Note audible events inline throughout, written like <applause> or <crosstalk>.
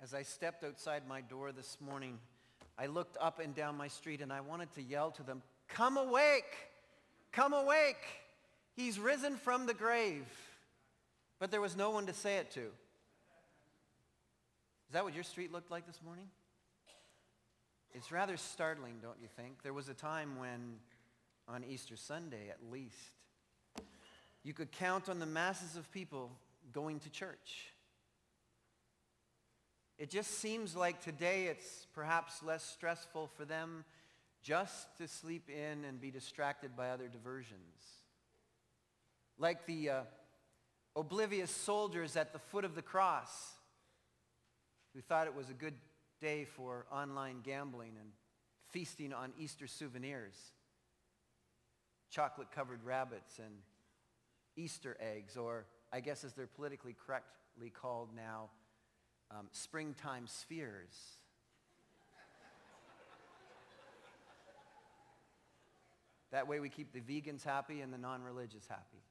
As I stepped outside my door this morning, I looked up and down my street and I wanted to yell to them, come awake, come awake. He's risen from the grave. But there was no one to say it to. Is that what your street looked like this morning? It's rather startling, don't you think? There was a time when, on Easter Sunday at least, you could count on the masses of people going to church. It just seems like today it's perhaps less stressful for them just to sleep in and be distracted by other diversions. Like the uh, oblivious soldiers at the foot of the cross who thought it was a good day for online gambling and feasting on Easter souvenirs, chocolate-covered rabbits and Easter eggs, or I guess as they're politically correctly called now, um, springtime spheres. that way we keep the vegans happy and the non-religious happy.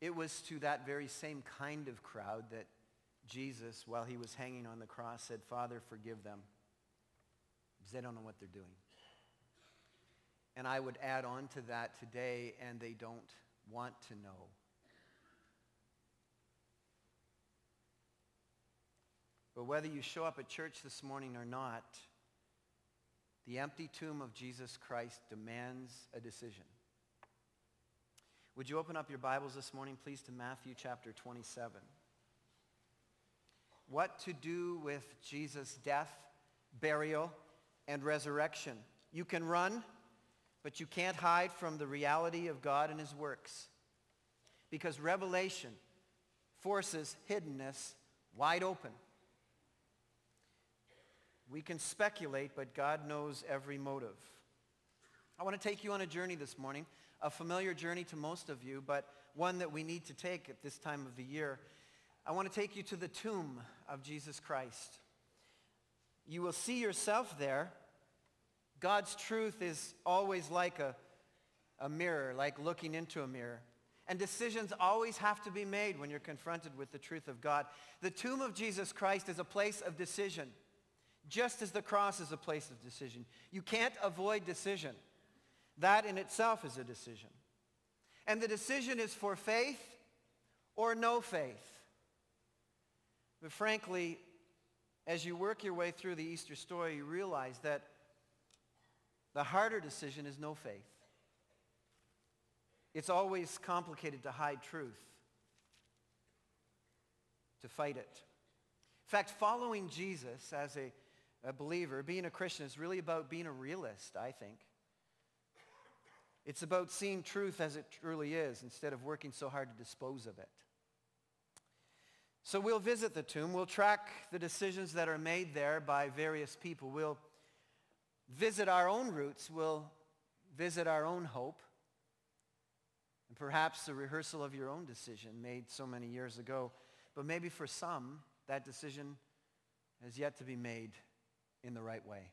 It was to that very same kind of crowd that Jesus, while he was hanging on the cross, said, Father, forgive them, because they don't know what they're doing. And I would add on to that today, and they don't want to know. But whether you show up at church this morning or not, the empty tomb of Jesus Christ demands a decision. Would you open up your Bibles this morning, please, to Matthew chapter 27? What to do with Jesus' death, burial, and resurrection. You can run, but you can't hide from the reality of God and his works. Because revelation forces hiddenness wide open. We can speculate, but God knows every motive. I want to take you on a journey this morning a familiar journey to most of you, but one that we need to take at this time of the year. I want to take you to the tomb of Jesus Christ. You will see yourself there. God's truth is always like a, a mirror, like looking into a mirror. And decisions always have to be made when you're confronted with the truth of God. The tomb of Jesus Christ is a place of decision, just as the cross is a place of decision. You can't avoid decision. That in itself is a decision. And the decision is for faith or no faith. But frankly, as you work your way through the Easter story, you realize that the harder decision is no faith. It's always complicated to hide truth, to fight it. In fact, following Jesus as a, a believer, being a Christian, is really about being a realist, I think. It's about seeing truth as it truly is instead of working so hard to dispose of it. So we'll visit the tomb. We'll track the decisions that are made there by various people. We'll visit our own roots. We'll visit our own hope. And perhaps the rehearsal of your own decision made so many years ago. But maybe for some, that decision has yet to be made in the right way.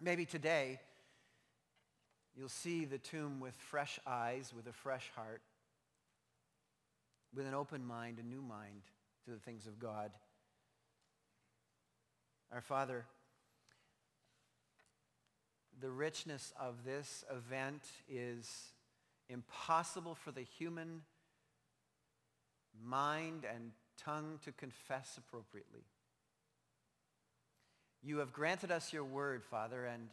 Maybe today, You'll see the tomb with fresh eyes, with a fresh heart, with an open mind, a new mind to the things of God. Our Father, the richness of this event is impossible for the human mind and tongue to confess appropriately. You have granted us your word, Father, and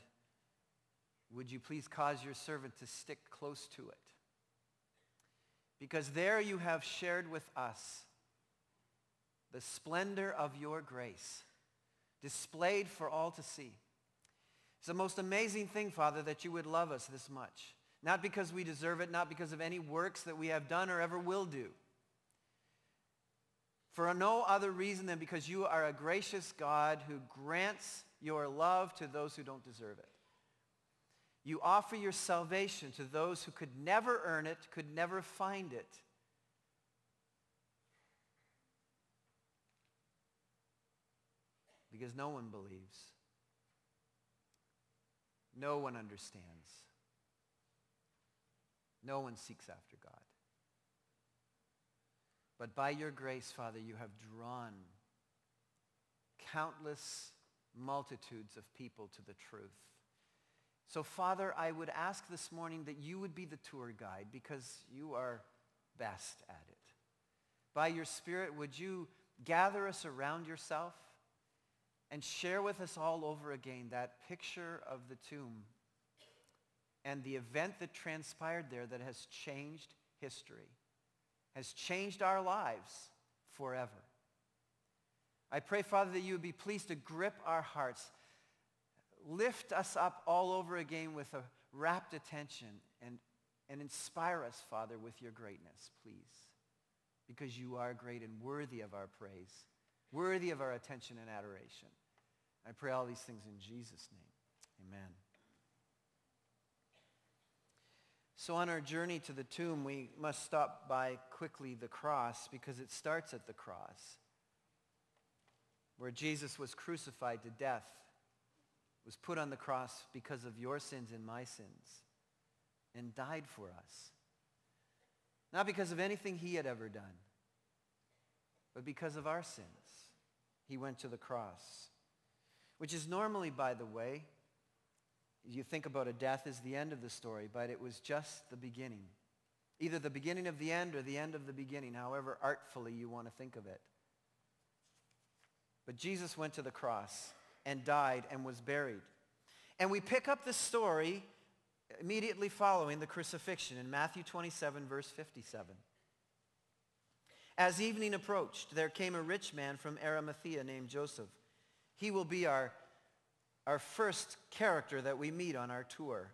would you please cause your servant to stick close to it? Because there you have shared with us the splendor of your grace, displayed for all to see. It's the most amazing thing, Father, that you would love us this much. Not because we deserve it, not because of any works that we have done or ever will do. For no other reason than because you are a gracious God who grants your love to those who don't deserve it. You offer your salvation to those who could never earn it, could never find it. Because no one believes. No one understands. No one seeks after God. But by your grace, Father, you have drawn countless multitudes of people to the truth. So, Father, I would ask this morning that you would be the tour guide because you are best at it. By your Spirit, would you gather us around yourself and share with us all over again that picture of the tomb and the event that transpired there that has changed history, has changed our lives forever. I pray, Father, that you would be pleased to grip our hearts, lift us up all over again with a rapt attention, and, and inspire us, Father, with your greatness, please. Because you are great and worthy of our praise, worthy of our attention and adoration. I pray all these things in Jesus' name. Amen. So on our journey to the tomb, we must stop by quickly the cross because it starts at the cross where Jesus was crucified to death, was put on the cross because of your sins and my sins, and died for us. Not because of anything he had ever done, but because of our sins. He went to the cross, which is normally, by the way, you think about a death as the end of the story, but it was just the beginning. Either the beginning of the end or the end of the beginning, however artfully you want to think of it. But Jesus went to the cross and died and was buried. And we pick up the story immediately following the crucifixion in Matthew 27, verse 57. As evening approached, there came a rich man from Arimathea named Joseph. He will be our, our first character that we meet on our tour,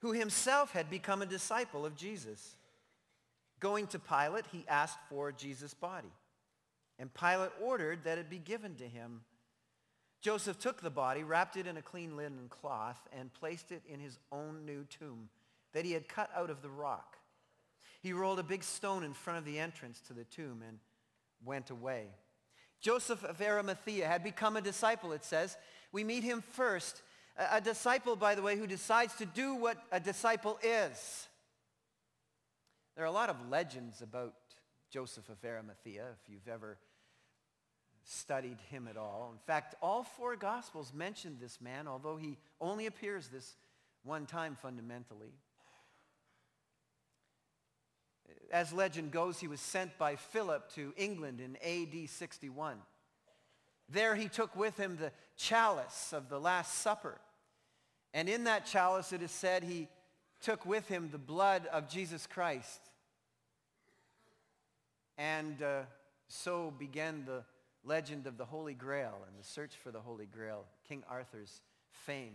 who himself had become a disciple of Jesus. Going to Pilate, he asked for Jesus' body. And Pilate ordered that it be given to him. Joseph took the body, wrapped it in a clean linen cloth, and placed it in his own new tomb that he had cut out of the rock. He rolled a big stone in front of the entrance to the tomb and went away. Joseph of Arimathea had become a disciple, it says. We meet him first. A, a disciple, by the way, who decides to do what a disciple is. There are a lot of legends about Joseph of Arimathea, if you've ever studied him at all. In fact, all four Gospels mention this man, although he only appears this one time fundamentally. As legend goes, he was sent by Philip to England in AD 61. There he took with him the chalice of the Last Supper. And in that chalice, it is said, he took with him the blood of Jesus Christ. And uh, so began the legend of the Holy Grail and the search for the Holy Grail, King Arthur's fame.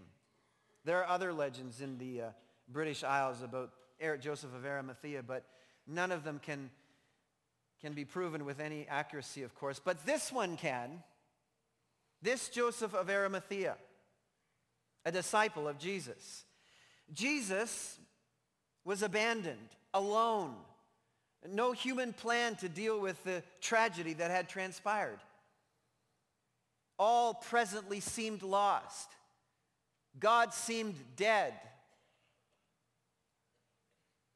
There are other legends in the uh, British Isles about Eric Joseph of Arimathea, but none of them can, can be proven with any accuracy, of course. But this one can. This Joseph of Arimathea, a disciple of Jesus. Jesus was abandoned, alone, no human plan to deal with the tragedy that had transpired. All presently seemed lost. God seemed dead.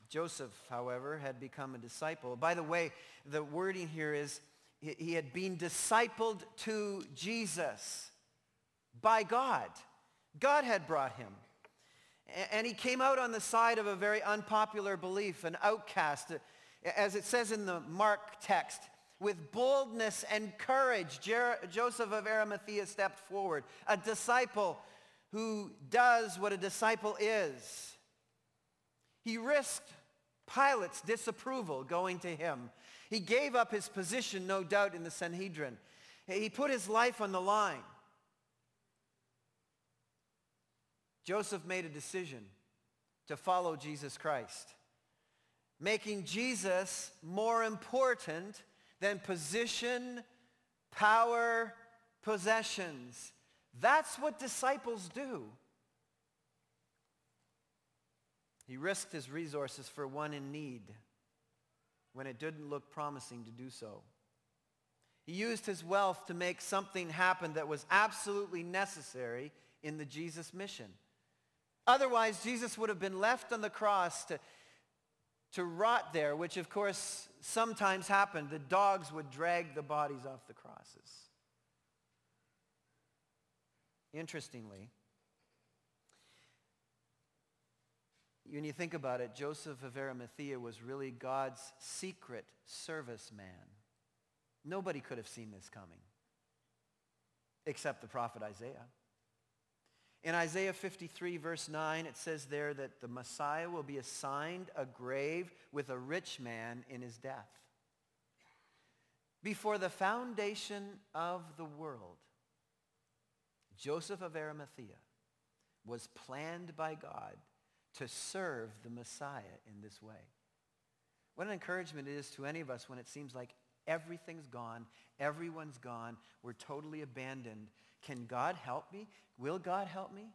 Joseph, however, had become a disciple. By the way, the wording here is he had been discipled to Jesus by God. God had brought him. And he came out on the side of a very unpopular belief, an outcast, as it says in the Mark text, with boldness and courage, Jer- Joseph of Arimathea stepped forward, a disciple who does what a disciple is. He risked Pilate's disapproval going to him. He gave up his position, no doubt, in the Sanhedrin. He put his life on the line. Joseph made a decision to follow Jesus Christ making Jesus more important than position, power, possessions. That's what disciples do. He risked his resources for one in need when it didn't look promising to do so. He used his wealth to make something happen that was absolutely necessary in the Jesus mission. Otherwise, Jesus would have been left on the cross to to rot there, which of course sometimes happened. The dogs would drag the bodies off the crosses. Interestingly, when you think about it, Joseph of Arimathea was really God's secret service man. Nobody could have seen this coming except the prophet Isaiah. In Isaiah 53, verse 9, it says there that the Messiah will be assigned a grave with a rich man in his death. Before the foundation of the world, Joseph of Arimathea was planned by God to serve the Messiah in this way. What an encouragement it is to any of us when it seems like everything's gone, everyone's gone, we're totally abandoned. Can God help me? Will God help me?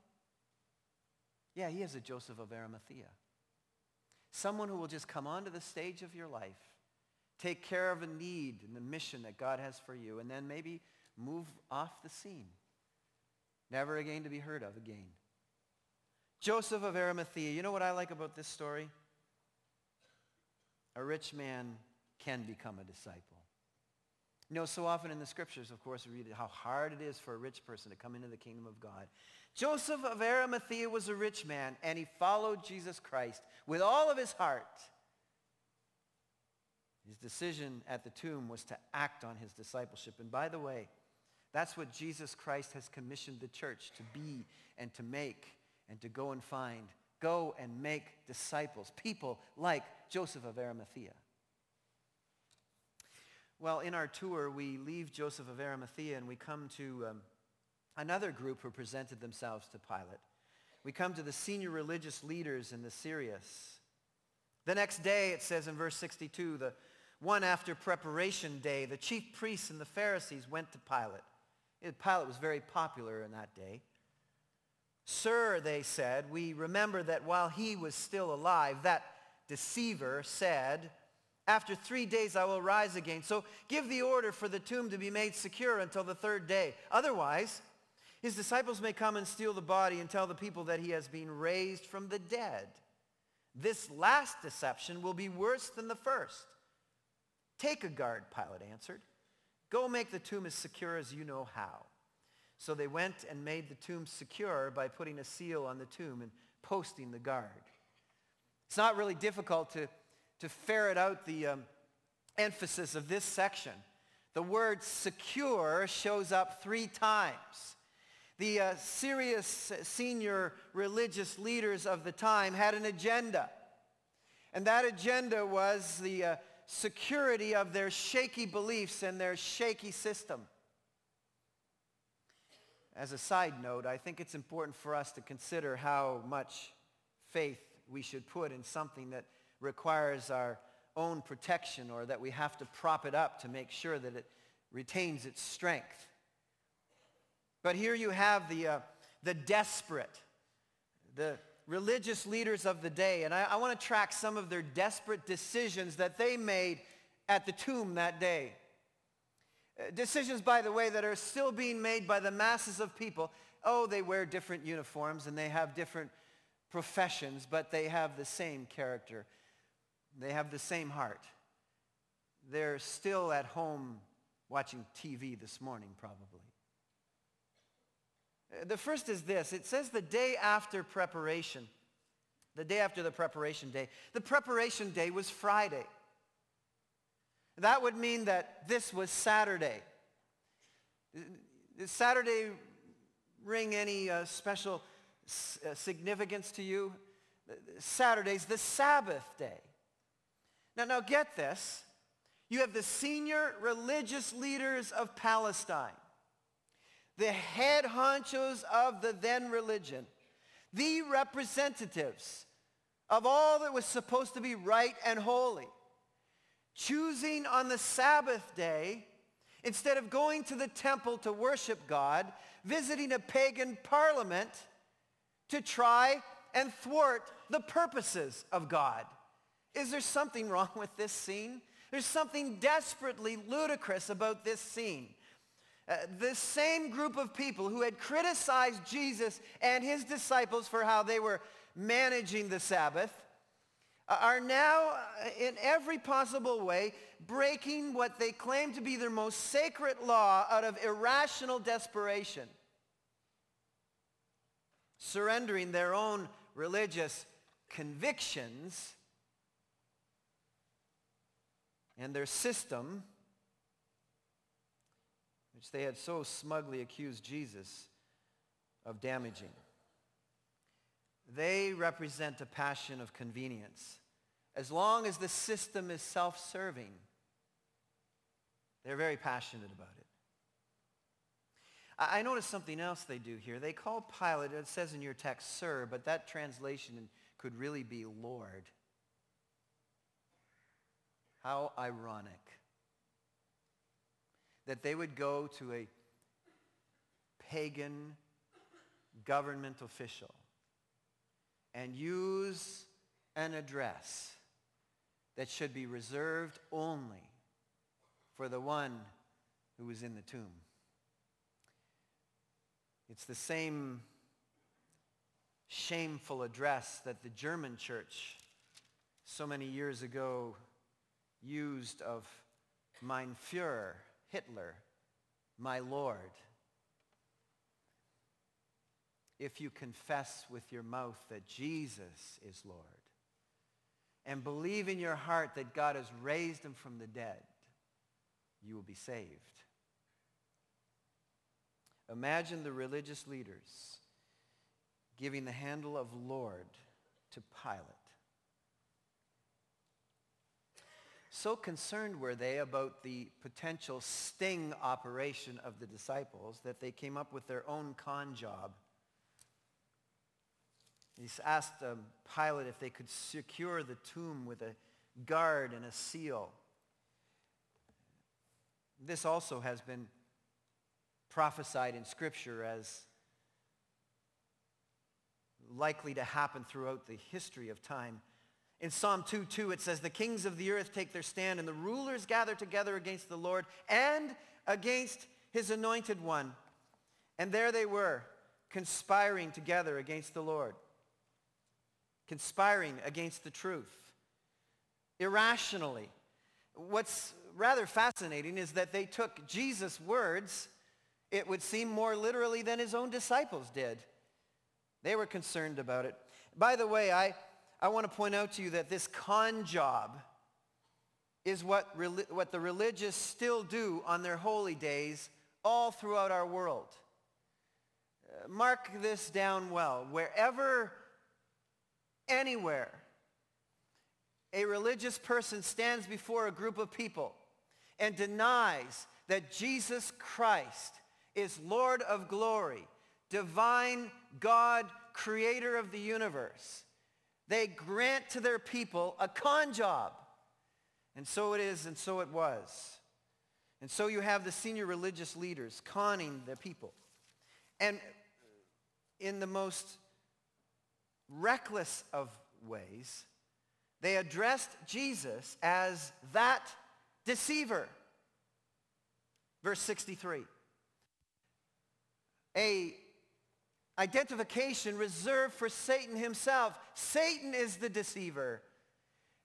Yeah, he is a Joseph of Arimathea. Someone who will just come onto the stage of your life, take care of a need and the mission that God has for you, and then maybe move off the scene. Never again to be heard of again. Joseph of Arimathea. You know what I like about this story? A rich man can become a disciple. You know, so often in the scriptures, of course, we read how hard it is for a rich person to come into the kingdom of God. Joseph of Arimathea was a rich man, and he followed Jesus Christ with all of his heart. His decision at the tomb was to act on his discipleship. And by the way, that's what Jesus Christ has commissioned the church to be and to make and to go and find. Go and make disciples, people like Joseph of Arimathea. Well, in our tour, we leave Joseph of Arimathea and we come to um, another group who presented themselves to Pilate. We come to the senior religious leaders in the Syrius. The next day, it says in verse 62, the one after preparation day, the chief priests and the Pharisees went to Pilate. Pilate was very popular in that day. Sir, they said, we remember that while he was still alive, that deceiver said, after three days I will rise again. So give the order for the tomb to be made secure until the third day. Otherwise, his disciples may come and steal the body and tell the people that he has been raised from the dead. This last deception will be worse than the first. Take a guard, Pilate answered. Go make the tomb as secure as you know how. So they went and made the tomb secure by putting a seal on the tomb and posting the guard. It's not really difficult to to ferret out the um, emphasis of this section. The word secure shows up three times. The uh, serious senior religious leaders of the time had an agenda. And that agenda was the uh, security of their shaky beliefs and their shaky system. As a side note, I think it's important for us to consider how much faith we should put in something that requires our own protection or that we have to prop it up to make sure that it retains its strength. But here you have the, uh, the desperate, the religious leaders of the day. And I, I want to track some of their desperate decisions that they made at the tomb that day. Uh, decisions, by the way, that are still being made by the masses of people. Oh, they wear different uniforms and they have different professions, but they have the same character they have the same heart. They're still at home watching TV this morning, probably. The first is this. It says the day after preparation, the day after the preparation day. The preparation day was Friday. That would mean that this was Saturday. Does Saturday ring any uh, special s- uh, significance to you? Saturday's the Sabbath day. Now, now get this. You have the senior religious leaders of Palestine, the head honchos of the then religion, the representatives of all that was supposed to be right and holy, choosing on the Sabbath day, instead of going to the temple to worship God, visiting a pagan parliament to try and thwart the purposes of God. Is there something wrong with this scene? There's something desperately ludicrous about this scene. Uh, the same group of people who had criticized Jesus and his disciples for how they were managing the Sabbath are now, uh, in every possible way, breaking what they claim to be their most sacred law out of irrational desperation, surrendering their own religious convictions and their system, which they had so smugly accused Jesus of damaging. They represent a passion of convenience. As long as the system is self-serving, they're very passionate about it. I noticed something else they do here. They call Pilate, it says in your text, sir, but that translation could really be Lord. How ironic that they would go to a pagan government official and use an address that should be reserved only for the one who was in the tomb. It's the same shameful address that the German church so many years ago used of mein Führer, Hitler, my Lord. If you confess with your mouth that Jesus is Lord and believe in your heart that God has raised him from the dead, you will be saved. Imagine the religious leaders giving the handle of Lord to Pilate. So concerned were they about the potential sting operation of the disciples that they came up with their own con job. He asked um, Pilate if they could secure the tomb with a guard and a seal. This also has been prophesied in Scripture as likely to happen throughout the history of time. In Psalm 2.2 it says, The kings of the earth take their stand and the rulers gather together against the Lord and against his anointed one. And there they were, conspiring together against the Lord, conspiring against the truth, irrationally. What's rather fascinating is that they took Jesus' words, it would seem more literally than his own disciples did. They were concerned about it. By the way, I, I want to point out to you that this con job is what, what the religious still do on their holy days all throughout our world. Uh, mark this down well. Wherever, anywhere, a religious person stands before a group of people and denies that Jesus Christ is Lord of glory, divine God, creator of the universe, they grant to their people a con job. And so it is, and so it was. And so you have the senior religious leaders conning the people. And in the most reckless of ways, they addressed Jesus as that deceiver. Verse 63. A identification reserved for Satan himself. Satan is the deceiver.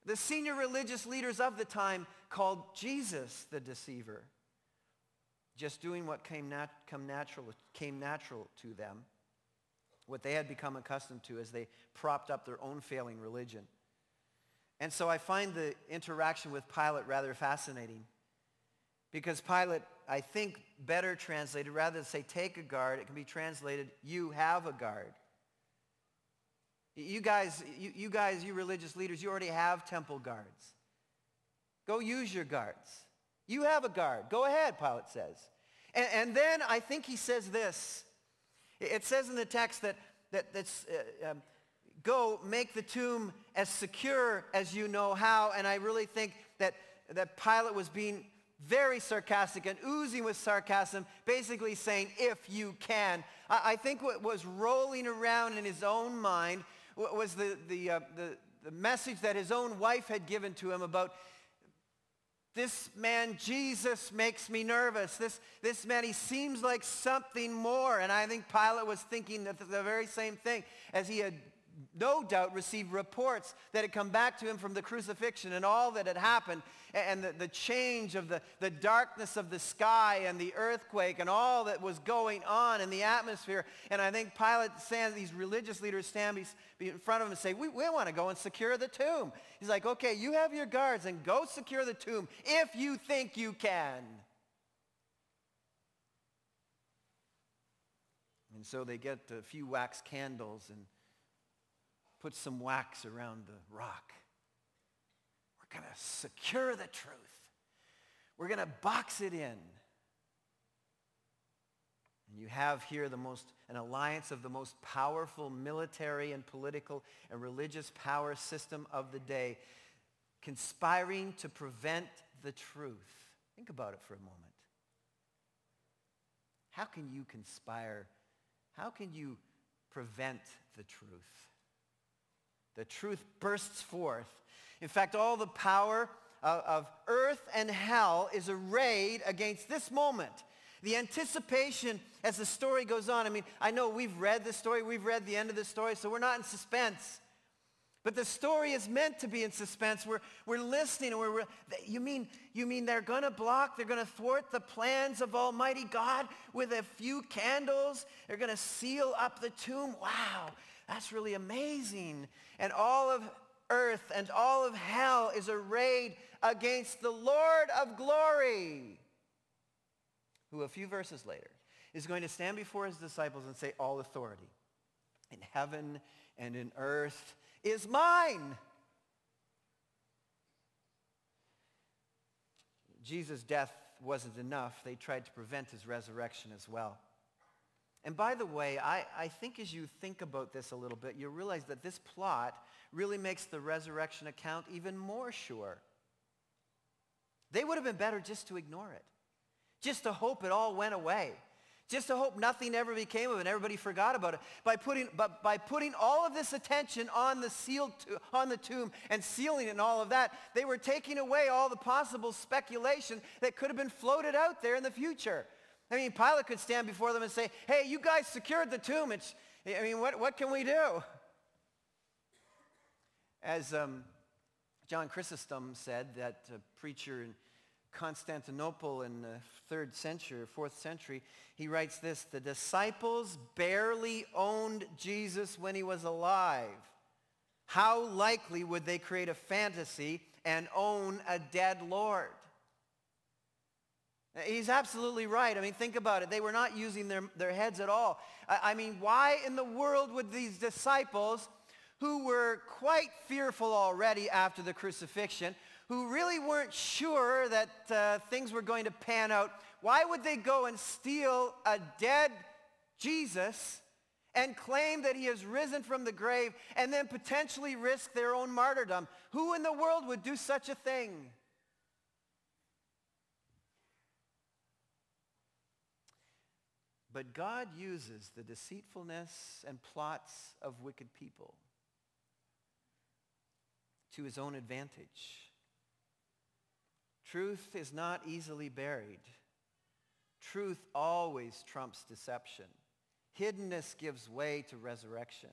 The senior religious leaders of the time called Jesus the deceiver. Just doing what came, nat- come natural, came natural to them, what they had become accustomed to as they propped up their own failing religion. And so I find the interaction with Pilate rather fascinating. Because Pilate, I think, better translated, rather than say take a guard, it can be translated, you have a guard. You guys, you, you guys, you religious leaders, you already have temple guards. Go use your guards. You have a guard. Go ahead, Pilate says. And, and then I think he says this. It says in the text that, that that's, uh, um, go make the tomb as secure as you know how. And I really think that, that Pilate was being very sarcastic and oozing with sarcasm, basically saying, if you can. I, I think what was rolling around in his own mind was the, the, uh, the, the message that his own wife had given to him about this man Jesus makes me nervous. This, this man, he seems like something more. And I think Pilate was thinking the, the very same thing as he had no doubt received reports that had come back to him from the crucifixion and all that had happened and the, the change of the, the darkness of the sky and the earthquake and all that was going on in the atmosphere. And I think Pilate stands, these religious leaders stand in front of him and say, we, we want to go and secure the tomb. He's like, okay, you have your guards and go secure the tomb if you think you can. And so they get a few wax candles and put some wax around the rock. We're going to secure the truth. We're going to box it in. And you have here the most, an alliance of the most powerful military and political and religious power system of the day conspiring to prevent the truth. Think about it for a moment. How can you conspire? How can you prevent the truth? The truth bursts forth. In fact, all the power of, of earth and hell is arrayed against this moment. The anticipation as the story goes on. I mean, I know we've read the story, we've read the end of the story, so we're not in suspense. But the story is meant to be in suspense. We're, we're listening and we're, we're you mean, you mean they're going to block, they're going to thwart the plans of Almighty God with a few candles? They're going to seal up the tomb? Wow, that's really amazing. And all of earth and all of hell is arrayed against the Lord of glory, who a few verses later is going to stand before his disciples and say, all authority in heaven and in earth is mine. Jesus' death wasn't enough. They tried to prevent his resurrection as well. And by the way, I, I think as you think about this a little bit, you realize that this plot really makes the resurrection account even more sure. They would have been better just to ignore it, just to hope it all went away, just to hope nothing ever became of it and everybody forgot about it. By putting, but by putting all of this attention on the, sealed to, on the tomb and sealing it and all of that, they were taking away all the possible speculation that could have been floated out there in the future. I mean, Pilate could stand before them and say, hey, you guys secured the tomb. It's, I mean, what, what can we do? As um, John Chrysostom said, that preacher in Constantinople in the third century, fourth century, he writes this, the disciples barely owned Jesus when he was alive. How likely would they create a fantasy and own a dead Lord? He's absolutely right. I mean, think about it. They were not using their, their heads at all. I, I mean, why in the world would these disciples, who were quite fearful already after the crucifixion, who really weren't sure that uh, things were going to pan out, why would they go and steal a dead Jesus and claim that he has risen from the grave and then potentially risk their own martyrdom? Who in the world would do such a thing? But God uses the deceitfulness and plots of wicked people to his own advantage. Truth is not easily buried. Truth always trumps deception. Hiddenness gives way to resurrection.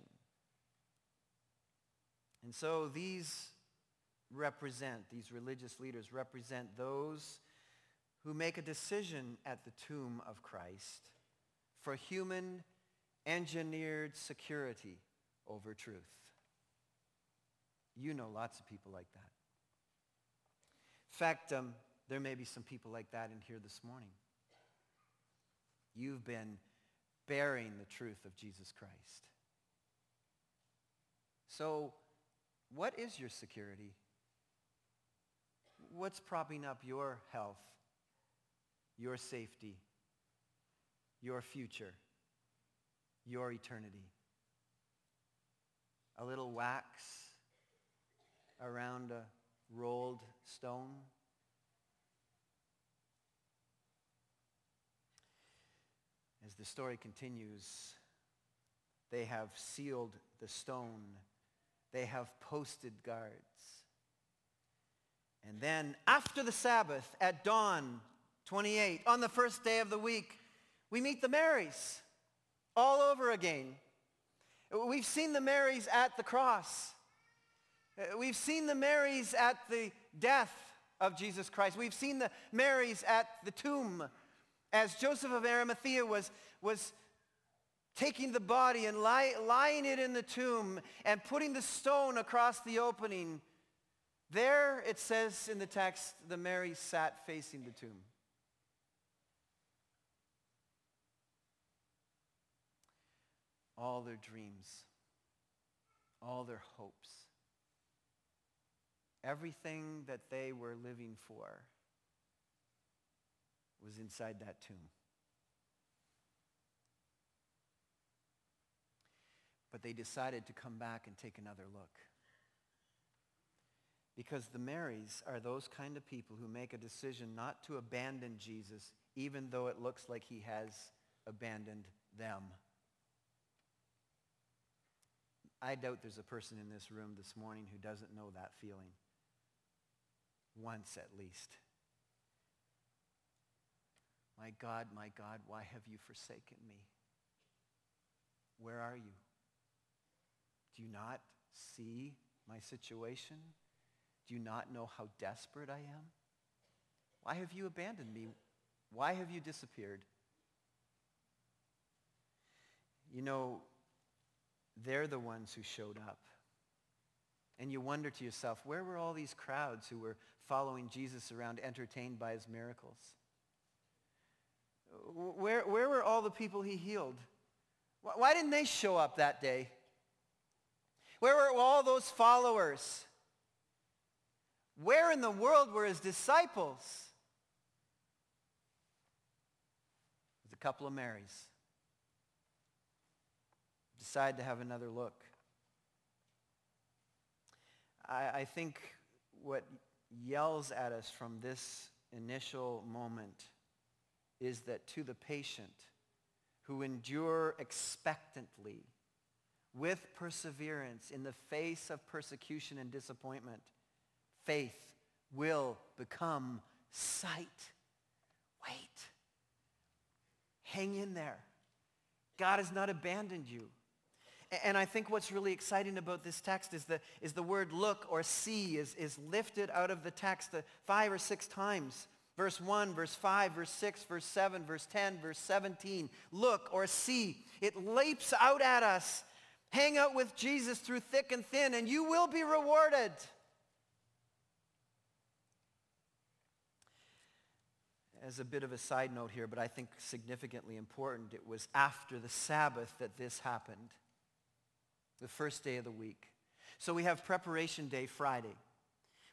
And so these represent, these religious leaders represent those who make a decision at the tomb of Christ for human engineered security over truth. You know lots of people like that. In fact, um, there may be some people like that in here this morning. You've been bearing the truth of Jesus Christ. So, what is your security? What's propping up your health, your safety, your future, your eternity. A little wax around a rolled stone. As the story continues, they have sealed the stone. They have posted guards. And then after the Sabbath, at dawn, 28, on the first day of the week, we meet the Marys all over again. We've seen the Marys at the cross. We've seen the Marys at the death of Jesus Christ. We've seen the Marys at the tomb as Joseph of Arimathea was, was taking the body and lie, lying it in the tomb and putting the stone across the opening. There, it says in the text, the Marys sat facing the tomb. All their dreams, all their hopes, everything that they were living for was inside that tomb. But they decided to come back and take another look. Because the Marys are those kind of people who make a decision not to abandon Jesus even though it looks like he has abandoned them. I doubt there's a person in this room this morning who doesn't know that feeling. Once at least. My God, my God, why have you forsaken me? Where are you? Do you not see my situation? Do you not know how desperate I am? Why have you abandoned me? Why have you disappeared? You know, they're the ones who showed up. And you wonder to yourself, where were all these crowds who were following Jesus around, entertained by his miracles? Where, where were all the people he healed? Why didn't they show up that day? Where were all those followers? Where in the world were his disciples? There's a couple of Marys. Decide to have another look. I, I think what yells at us from this initial moment is that to the patient who endure expectantly with perseverance in the face of persecution and disappointment, faith will become sight. Wait. Hang in there. God has not abandoned you. And I think what's really exciting about this text is the, is the word look or see is, is lifted out of the text uh, five or six times. Verse 1, verse 5, verse 6, verse 7, verse 10, verse 17. Look or see. It leaps out at us. Hang out with Jesus through thick and thin and you will be rewarded. As a bit of a side note here, but I think significantly important, it was after the Sabbath that this happened the first day of the week. So we have preparation day Friday.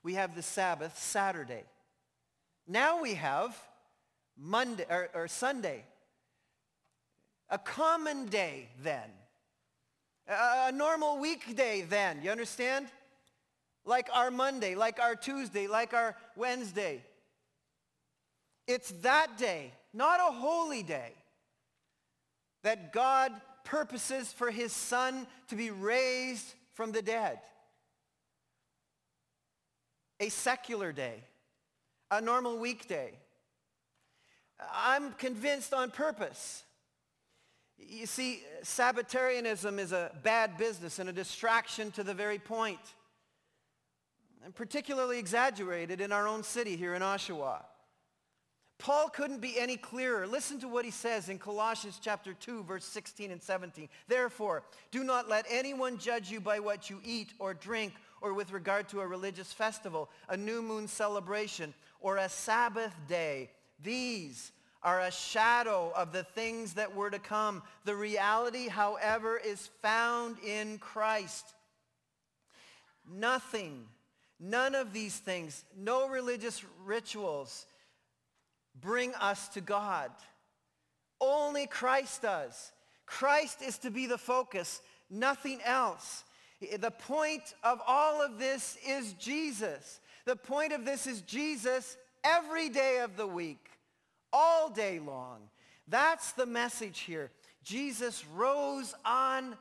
We have the Sabbath Saturday. Now we have Monday or, or Sunday. A common day then. A, a normal weekday then. You understand? Like our Monday, like our Tuesday, like our Wednesday. It's that day, not a holy day, that God purposes for his son to be raised from the dead. A secular day, a normal weekday. I'm convinced on purpose. You see, Sabbatarianism is a bad business and a distraction to the very point, and particularly exaggerated in our own city here in Oshawa. Paul couldn't be any clearer. Listen to what he says in Colossians chapter 2, verse 16 and 17. Therefore, do not let anyone judge you by what you eat or drink or with regard to a religious festival, a new moon celebration, or a Sabbath day. These are a shadow of the things that were to come. The reality, however, is found in Christ. Nothing, none of these things, no religious rituals, bring us to God. Only Christ does. Christ is to be the focus, nothing else. The point of all of this is Jesus. The point of this is Jesus every day of the week, all day long. That's the message here. Jesus rose on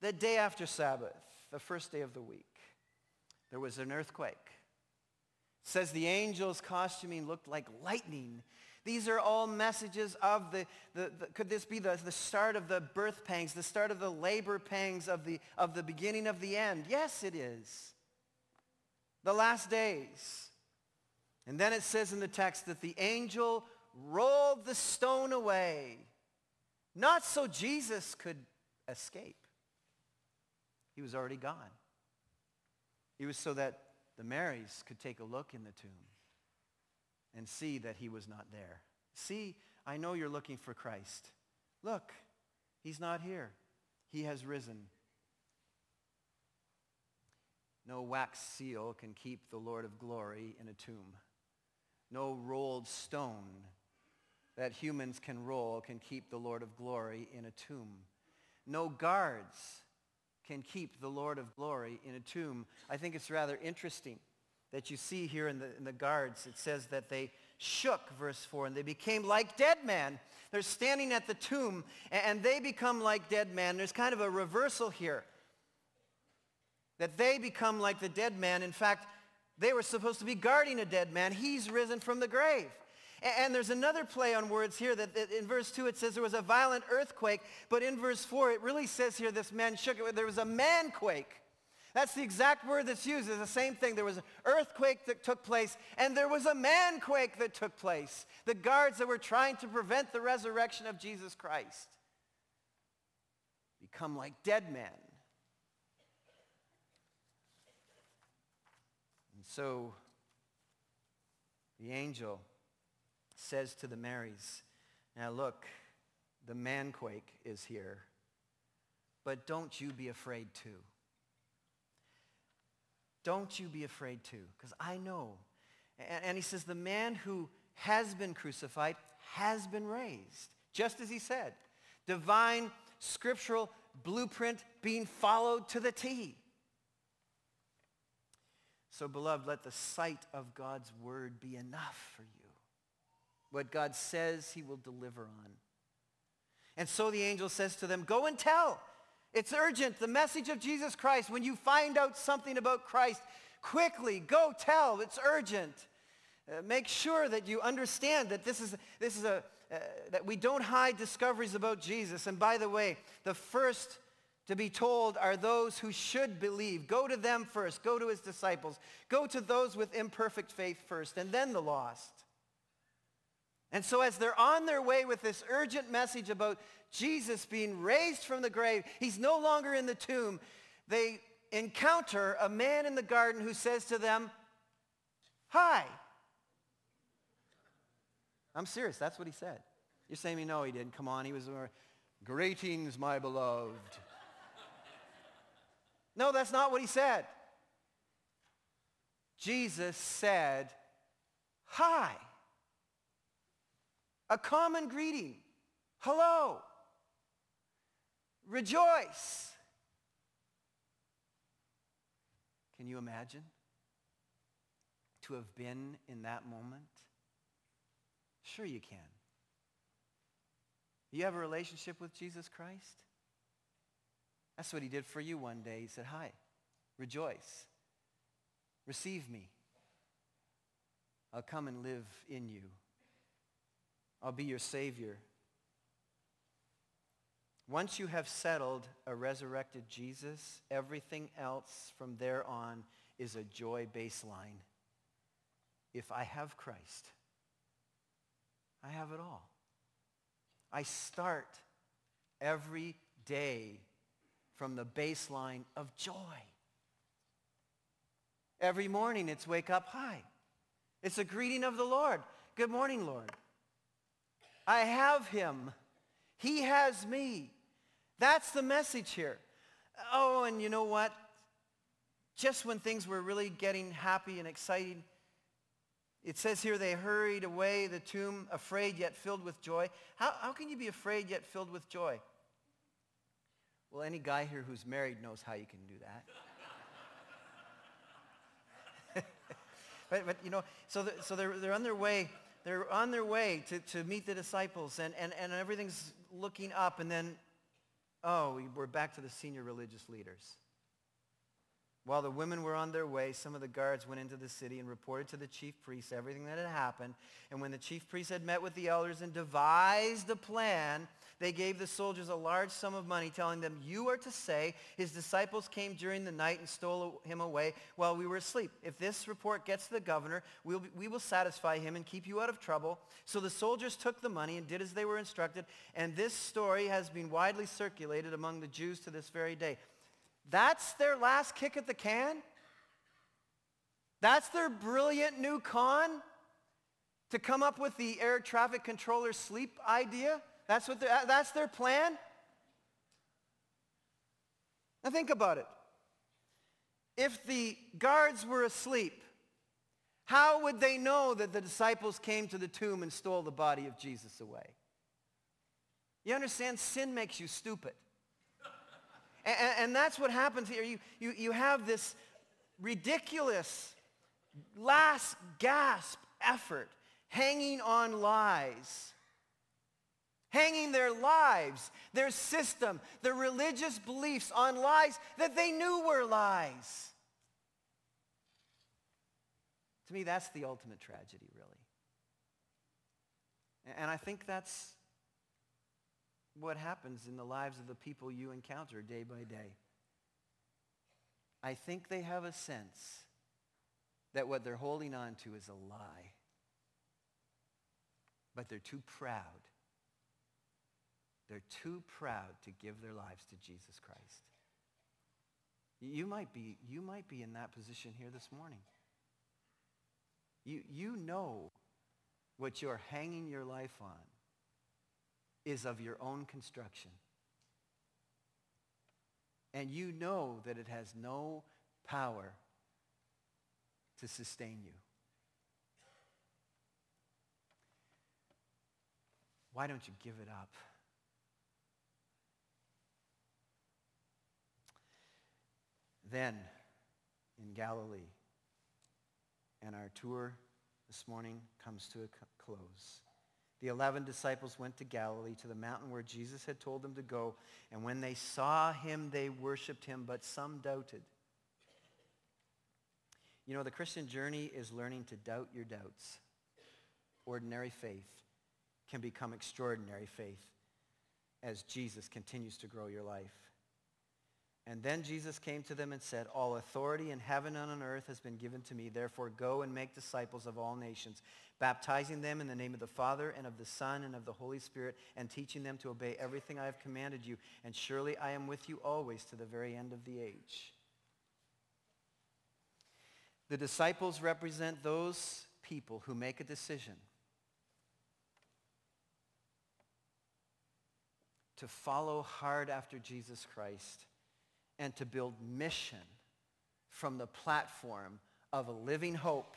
the day after Sabbath, the first day of the week. There was an earthquake. Says the angel's costuming looked like lightning These are all messages of the, the, the, could this be the, the start of the birth pangs, the start of the labor pangs of the, of the beginning of the end? Yes, it is. The last days. And then it says in the text that the angel rolled the stone away, not so Jesus could escape. He was already gone. It was so that the Marys could take a look in the tomb and see that he was not there. See, I know you're looking for Christ. Look, he's not here. He has risen. No wax seal can keep the Lord of glory in a tomb. No rolled stone that humans can roll can keep the Lord of glory in a tomb. No guards can keep the Lord of glory in a tomb. I think it's rather interesting that you see here in the, in the guards. It says that they shook, verse 4, and they became like dead men. They're standing at the tomb, and they become like dead men. There's kind of a reversal here. That they become like the dead man. In fact, they were supposed to be guarding a dead man. He's risen from the grave. And there's another play on words here that in verse 2 it says there was a violent earthquake, but in verse 4 it really says here this man shook it. There was a manquake. That's the exact word that's used. It's the same thing. There was an earthquake that took place, and there was a manquake that took place. The guards that were trying to prevent the resurrection of Jesus Christ become like dead men. And so the angel says to the Marys, Now look, the manquake is here, but don't you be afraid too. Don't you be afraid too, because I know. And, and he says, the man who has been crucified has been raised, just as he said. Divine scriptural blueprint being followed to the T. So, beloved, let the sight of God's word be enough for you. What God says he will deliver on. And so the angel says to them, go and tell. It's urgent. The message of Jesus Christ, when you find out something about Christ, quickly go tell. It's urgent. Uh, make sure that you understand that this is, this is a, uh, that we don't hide discoveries about Jesus. And by the way, the first to be told are those who should believe. Go to them first. Go to his disciples. Go to those with imperfect faith first, and then the lost. And so as they're on their way with this urgent message about Jesus being raised from the grave, he's no longer in the tomb, they encounter a man in the garden who says to them, hi. I'm serious, that's what he said. You're saying me, no, he didn't. Come on, he was, uh, greetings, my beloved. no, that's not what he said. Jesus said, hi a common greeting. Hello. Rejoice. Can you imagine to have been in that moment? Sure you can. You have a relationship with Jesus Christ? That's what he did for you one day. He said, hi, rejoice, receive me. I'll come and live in you. I'll be your Savior. Once you have settled a resurrected Jesus, everything else from there on is a joy baseline. If I have Christ, I have it all. I start every day from the baseline of joy. Every morning it's wake up, hi. It's a greeting of the Lord. Good morning, Lord. I have him. He has me. That's the message here. Oh, and you know what? Just when things were really getting happy and exciting, it says here they hurried away the tomb, afraid yet filled with joy. How, how can you be afraid yet filled with joy? Well, any guy here who's married knows how you can do that. <laughs> but, but, you know, so, the, so they're, they're on their way they're on their way to, to meet the disciples and, and, and everything's looking up and then, oh, we're back to the senior religious leaders. While the women were on their way, some of the guards went into the city and reported to the chief priests everything that had happened. And when the chief priests had met with the elders and devised a plan, they gave the soldiers a large sum of money, telling them, you are to say, his disciples came during the night and stole him away while we were asleep. If this report gets to the governor, we'll, we will satisfy him and keep you out of trouble. So the soldiers took the money and did as they were instructed. And this story has been widely circulated among the Jews to this very day. That's their last kick at the can? That's their brilliant new con? To come up with the air traffic controller sleep idea? That's, what uh, that's their plan? Now think about it. If the guards were asleep, how would they know that the disciples came to the tomb and stole the body of Jesus away? You understand? Sin makes you stupid. And, and that's what happens here. You, you, you have this ridiculous last gasp effort hanging on lies. Hanging their lives, their system, their religious beliefs on lies that they knew were lies. To me, that's the ultimate tragedy, really. And I think that's what happens in the lives of the people you encounter day by day. I think they have a sense that what they're holding on to is a lie. But they're too proud. They're too proud to give their lives to Jesus Christ. You might be, you might be in that position here this morning. You, you know what you're hanging your life on is of your own construction. And you know that it has no power to sustain you. Why don't you give it up? Then, in Galilee, and our tour this morning comes to a close. The eleven disciples went to Galilee, to the mountain where Jesus had told them to go. And when they saw him, they worshiped him, but some doubted. You know, the Christian journey is learning to doubt your doubts. Ordinary faith can become extraordinary faith as Jesus continues to grow your life. And then Jesus came to them and said, All authority in heaven and on earth has been given to me. Therefore go and make disciples of all nations, baptizing them in the name of the Father and of the Son and of the Holy Spirit, and teaching them to obey everything I have commanded you. And surely I am with you always to the very end of the age. The disciples represent those people who make a decision to follow hard after Jesus Christ and to build mission from the platform of a living hope,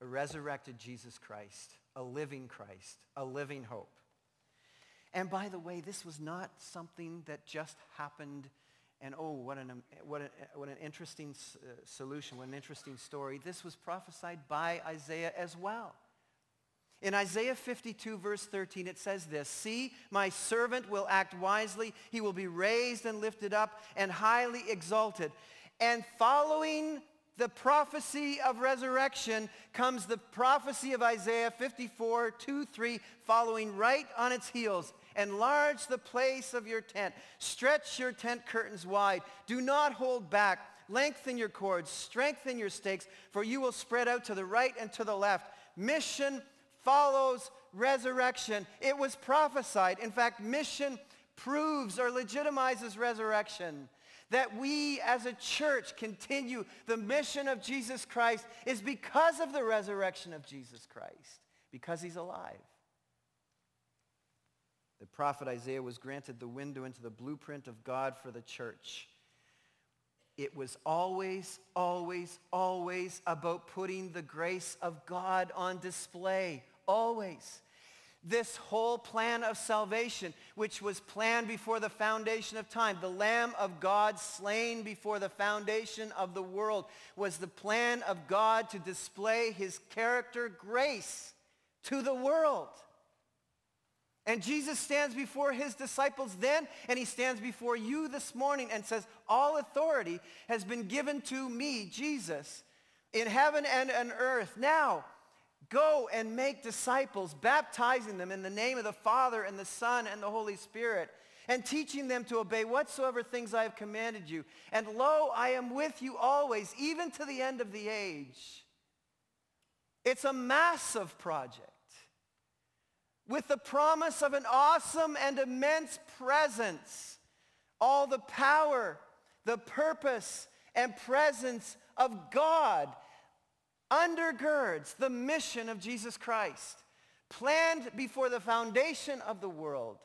a resurrected Jesus Christ, a living Christ, a living hope. And by the way, this was not something that just happened and oh, what an, what, an, what an interesting uh, solution, what an interesting story. This was prophesied by Isaiah as well. In Isaiah 52, verse 13, it says this, See, my servant will act wisely. He will be raised and lifted up and highly exalted. And following the prophecy of resurrection comes the prophecy of Isaiah 54, 2, 3, following right on its heels. Enlarge the place of your tent. Stretch your tent curtains wide. Do not hold back. Lengthen your cords. Strengthen your stakes, for you will spread out to the right and to the left. Mission follows resurrection. It was prophesied. In fact, mission proves or legitimizes resurrection. That we as a church continue the mission of Jesus Christ is because of the resurrection of Jesus Christ, because he's alive. The prophet Isaiah was granted the window into the blueprint of God for the church. It was always, always, always about putting the grace of God on display always. This whole plan of salvation, which was planned before the foundation of time, the Lamb of God slain before the foundation of the world, was the plan of God to display his character grace to the world. And Jesus stands before his disciples then, and he stands before you this morning and says, all authority has been given to me, Jesus, in heaven and on earth. Now, go and make disciples, baptizing them in the name of the Father and the Son and the Holy Spirit, and teaching them to obey whatsoever things I have commanded you. And lo, I am with you always, even to the end of the age. It's a massive project with the promise of an awesome and immense presence. All the power, the purpose, and presence of God undergirds the mission of Jesus Christ, planned before the foundation of the world.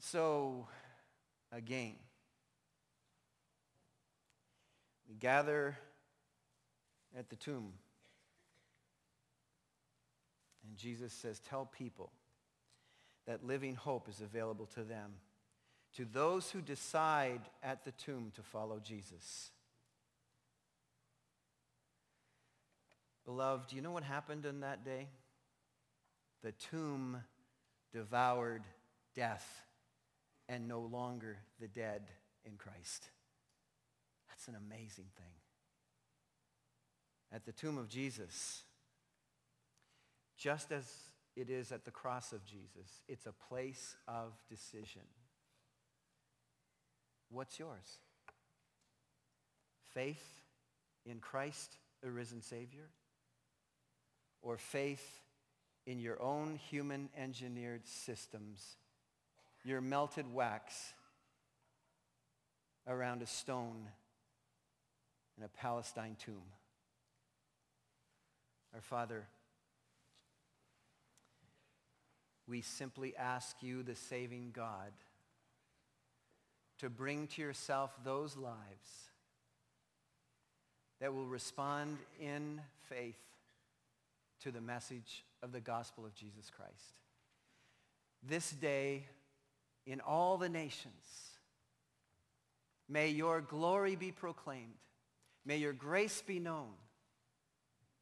So, again, we gather at the tomb. And Jesus says, tell people that living hope is available to them, to those who decide at the tomb to follow Jesus. Beloved, do you know what happened in that day? The tomb devoured death and no longer the dead in Christ. That's an amazing thing. At the tomb of Jesus, just as it is at the cross of Jesus, it's a place of decision. What's yours? Faith in Christ, a risen Savior? Or faith in your own human engineered systems, your melted wax around a stone in a Palestine tomb. Our Father, we simply ask you, the saving God, to bring to yourself those lives that will respond in faith to the message of the gospel of Jesus Christ. This day, in all the nations, may your glory be proclaimed. May your grace be known.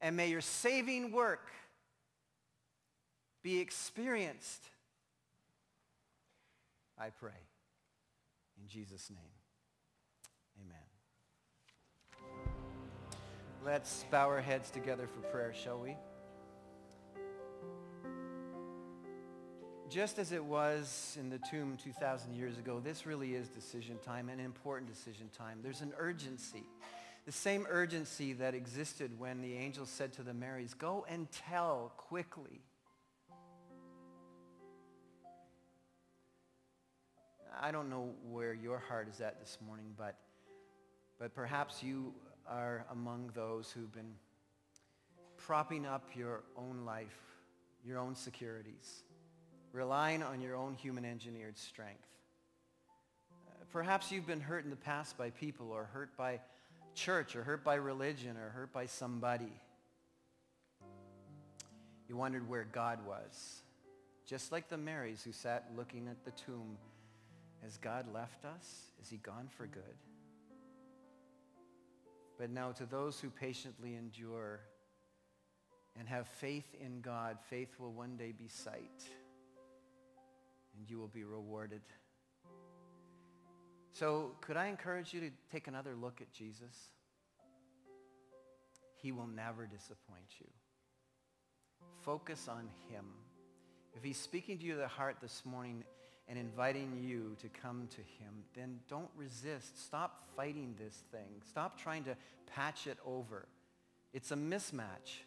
And may your saving work be experienced. I pray. In Jesus' name, amen. Let's bow our heads together for prayer, shall we? Just as it was in the tomb 2,000 years ago, this really is decision time, an important decision time. There's an urgency. The same urgency that existed when the angel said to the Marys, go and tell quickly. I don't know where your heart is at this morning, but, but perhaps you are among those who've been propping up your own life, your own securities relying on your own human engineered strength. Uh, perhaps you've been hurt in the past by people or hurt by church or hurt by religion or hurt by somebody. You wondered where God was. Just like the Marys who sat looking at the tomb. Has God left us? Is he gone for good? But now to those who patiently endure and have faith in God, faith will one day be sight and you will be rewarded. So could I encourage you to take another look at Jesus? He will never disappoint you. Focus on him. If he's speaking to you the heart this morning and inviting you to come to him, then don't resist. Stop fighting this thing. Stop trying to patch it over. It's a mismatch.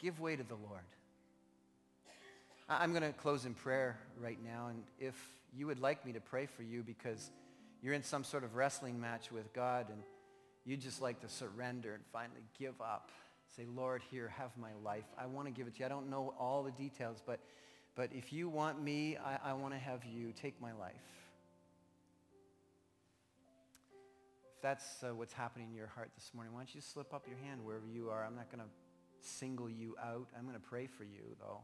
Give way to the Lord. I'm going to close in prayer right now, and if you would like me to pray for you because you're in some sort of wrestling match with God and you just like to surrender and finally give up, say, Lord, here, have my life. I want to give it to you. I don't know all the details, but, but if you want me, I, I want to have you take my life. If that's uh, what's happening in your heart this morning, why don't you slip up your hand wherever you are? I'm not going to single you out. I'm going to pray for you, though.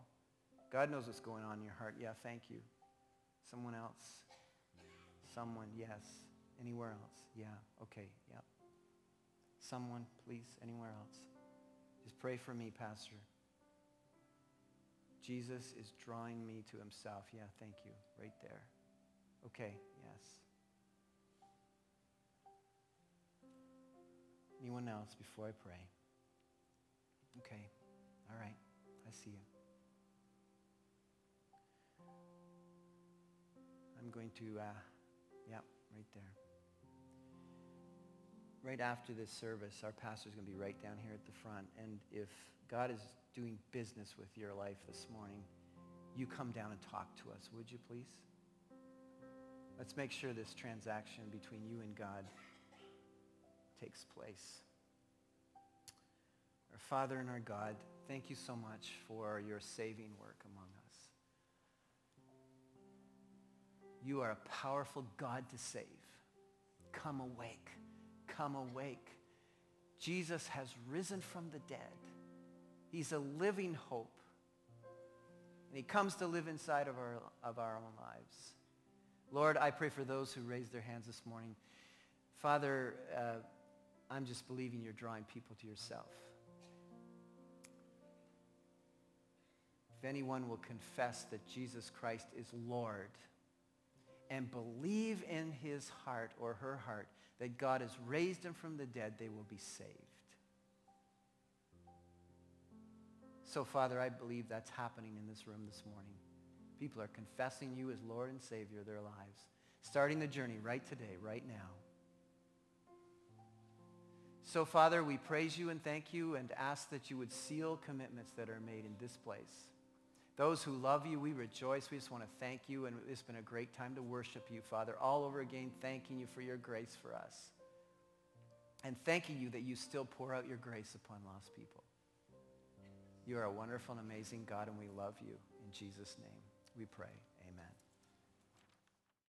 God knows what's going on in your heart. Yeah, thank you. Someone else? Someone, yes. Anywhere else? Yeah, okay, yep. Someone, please, anywhere else? Just pray for me, Pastor. Jesus is drawing me to himself. Yeah, thank you. Right there. Okay, yes. Anyone else before I pray? Okay, all right. I see you. I'm going to, uh, yeah, right there. Right after this service, our pastor's going to be right down here at the front. And if God is doing business with your life this morning, you come down and talk to us, would you please? Let's make sure this transaction between you and God takes place. Our Father and our God, thank you so much for your saving work among us. You are a powerful God to save. Come awake. Come awake. Jesus has risen from the dead. He's a living hope. And he comes to live inside of our, of our own lives. Lord, I pray for those who raised their hands this morning. Father, uh, I'm just believing you're drawing people to yourself. If anyone will confess that Jesus Christ is Lord and believe in his heart or her heart that God has raised him from the dead, they will be saved. So, Father, I believe that's happening in this room this morning. People are confessing you as Lord and Savior of their lives, starting the journey right today, right now. So, Father, we praise you and thank you and ask that you would seal commitments that are made in this place. Those who love you, we rejoice. We just want to thank you, and it's been a great time to worship you, Father, all over again, thanking you for your grace for us. And thanking you that you still pour out your grace upon lost people. You are a wonderful and amazing God, and we love you. In Jesus' name we pray.